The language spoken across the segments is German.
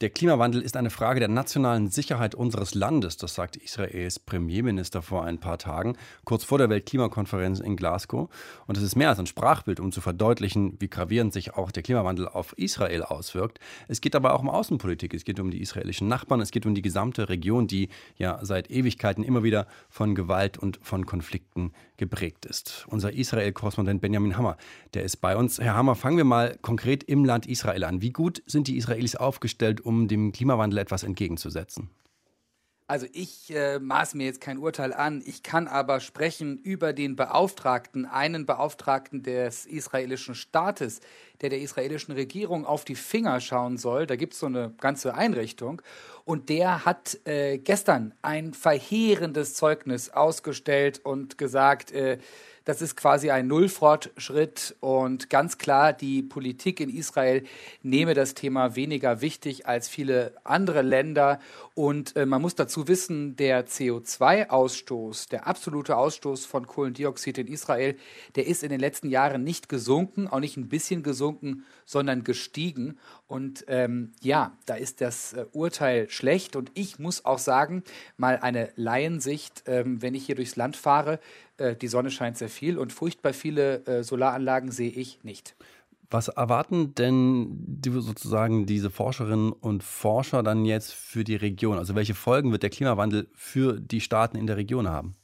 der Klimawandel ist eine Frage der nationalen Sicherheit unseres Landes, das sagte Israels Premierminister vor ein paar Tagen, kurz vor der Weltklimakonferenz in Glasgow. Und es ist mehr als ein Sprachbild, um zu verdeutlichen, wie gravierend sich auch der Klimawandel auf Israel auswirkt. Es geht aber auch um Außenpolitik, es geht um die israelischen Nachbarn, es geht um die gesamte Region, die ja seit Ewigkeiten immer wieder von Gewalt und von Konflikten geprägt ist. Unser Israel-Korrespondent Benjamin Hammer, der ist bei uns. Herr Hammer, fangen wir mal konkret im Land Israel an. Wie gut sind die Israelis aufgestellt, um dem Klimawandel etwas entgegenzusetzen? Also ich äh, maß mir jetzt kein Urteil an, ich kann aber sprechen über den Beauftragten, einen Beauftragten des israelischen Staates, der der israelischen Regierung auf die Finger schauen soll. Da gibt es so eine ganze Einrichtung. Und der hat äh, gestern ein verheerendes Zeugnis ausgestellt und gesagt, äh, das ist quasi ein Nullfortschritt und ganz klar, die Politik in Israel nehme das Thema weniger wichtig als viele andere Länder. Und äh, man muss dazu wissen, der CO2-Ausstoß, der absolute Ausstoß von Kohlendioxid in Israel, der ist in den letzten Jahren nicht gesunken, auch nicht ein bisschen gesunken, sondern gestiegen. Und ähm, ja, da ist das äh, Urteil schlecht. Und ich muss auch sagen, mal eine Laiensicht, ähm, wenn ich hier durchs Land fahre, äh, die Sonne scheint sehr viel und furchtbar viele äh, Solaranlagen sehe ich nicht. Was erwarten denn die, sozusagen diese Forscherinnen und Forscher dann jetzt für die Region? Also welche Folgen wird der Klimawandel für die Staaten in der Region haben?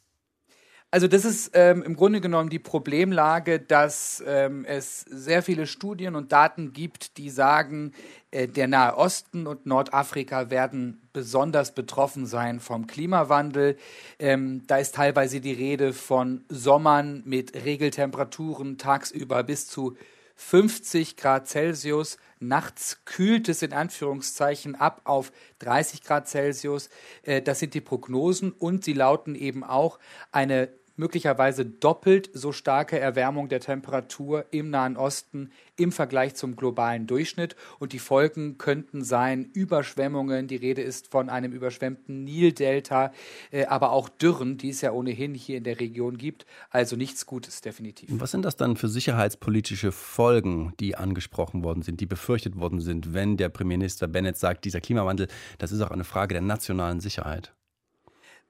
Also das ist ähm, im Grunde genommen die Problemlage, dass ähm, es sehr viele Studien und Daten gibt, die sagen, äh, der Nahe Osten und Nordafrika werden besonders betroffen sein vom Klimawandel. Ähm, da ist teilweise die Rede von Sommern mit Regeltemperaturen tagsüber bis zu 50 Grad Celsius. Nachts kühlt es in Anführungszeichen ab auf 30 Grad Celsius. Äh, das sind die Prognosen und sie lauten eben auch eine möglicherweise doppelt so starke Erwärmung der Temperatur im Nahen Osten im Vergleich zum globalen Durchschnitt. Und die Folgen könnten sein Überschwemmungen, die Rede ist von einem überschwemmten Nildelta, äh, aber auch Dürren, die es ja ohnehin hier in der Region gibt. Also nichts Gutes, definitiv. Was sind das dann für sicherheitspolitische Folgen, die angesprochen worden sind, die befürchtet worden sind, wenn der Premierminister Bennett sagt, dieser Klimawandel, das ist auch eine Frage der nationalen Sicherheit?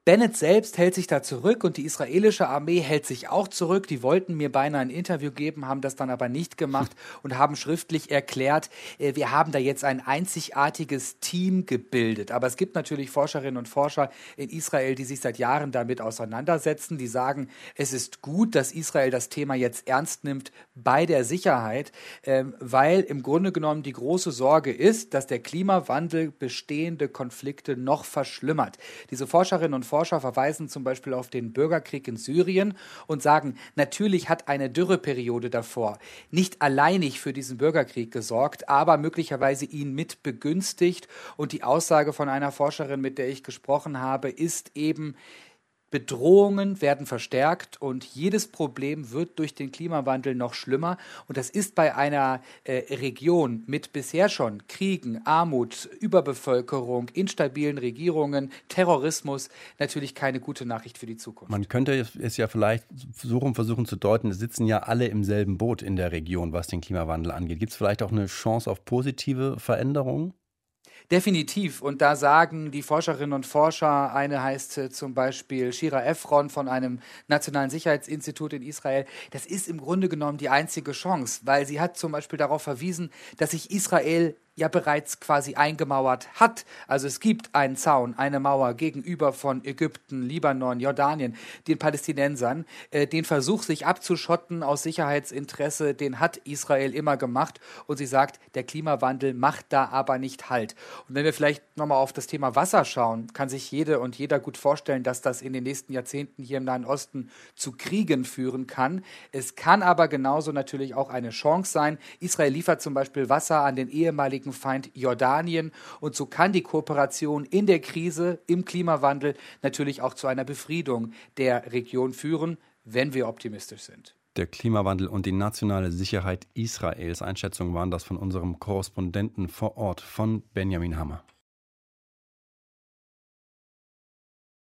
Bennett selbst hält sich da zurück und die israelische Armee hält sich auch zurück. Die wollten mir beinahe ein Interview geben, haben das dann aber nicht gemacht und haben schriftlich erklärt, äh, wir haben da jetzt ein einzigartiges Team gebildet. Aber es gibt natürlich Forscherinnen und Forscher in Israel, die sich seit Jahren damit auseinandersetzen, die sagen, es ist gut, dass Israel das Thema jetzt ernst nimmt bei der Sicherheit, ähm, weil im Grunde genommen die große Sorge ist, dass der Klimawandel bestehende Konflikte noch verschlimmert. Diese Forscherinnen und Forscher verweisen zum Beispiel auf den Bürgerkrieg in Syrien und sagen, natürlich hat eine Dürreperiode davor nicht alleinig für diesen Bürgerkrieg gesorgt, aber möglicherweise ihn mit begünstigt. Und die Aussage von einer Forscherin, mit der ich gesprochen habe, ist eben, Bedrohungen werden verstärkt und jedes Problem wird durch den Klimawandel noch schlimmer. Und das ist bei einer äh, Region mit bisher schon Kriegen, Armut, Überbevölkerung, instabilen Regierungen, Terrorismus natürlich keine gute Nachricht für die Zukunft. Man könnte es ja vielleicht versuchen, versuchen zu deuten, es sitzen ja alle im selben Boot in der Region, was den Klimawandel angeht. Gibt es vielleicht auch eine Chance auf positive Veränderungen? Definitiv. Und da sagen die Forscherinnen und Forscher, eine heißt äh, zum Beispiel Shira Efron von einem Nationalen Sicherheitsinstitut in Israel, das ist im Grunde genommen die einzige Chance, weil sie hat zum Beispiel darauf verwiesen, dass sich Israel ja bereits quasi eingemauert hat. Also es gibt einen Zaun, eine Mauer gegenüber von Ägypten, Libanon, Jordanien, den Palästinensern. Äh, den Versuch, sich abzuschotten aus Sicherheitsinteresse, den hat Israel immer gemacht. Und sie sagt, der Klimawandel macht da aber nicht Halt. Und wenn wir vielleicht nochmal auf das Thema Wasser schauen, kann sich jede und jeder gut vorstellen, dass das in den nächsten Jahrzehnten hier im Nahen Osten zu Kriegen führen kann. Es kann aber genauso natürlich auch eine Chance sein. Israel liefert zum Beispiel Wasser an den ehemaligen Feind Jordanien. Und so kann die Kooperation in der Krise, im Klimawandel natürlich auch zu einer Befriedung der Region führen, wenn wir optimistisch sind. Der Klimawandel und die nationale Sicherheit Israels. Einschätzungen waren das von unserem Korrespondenten vor Ort, von Benjamin Hammer.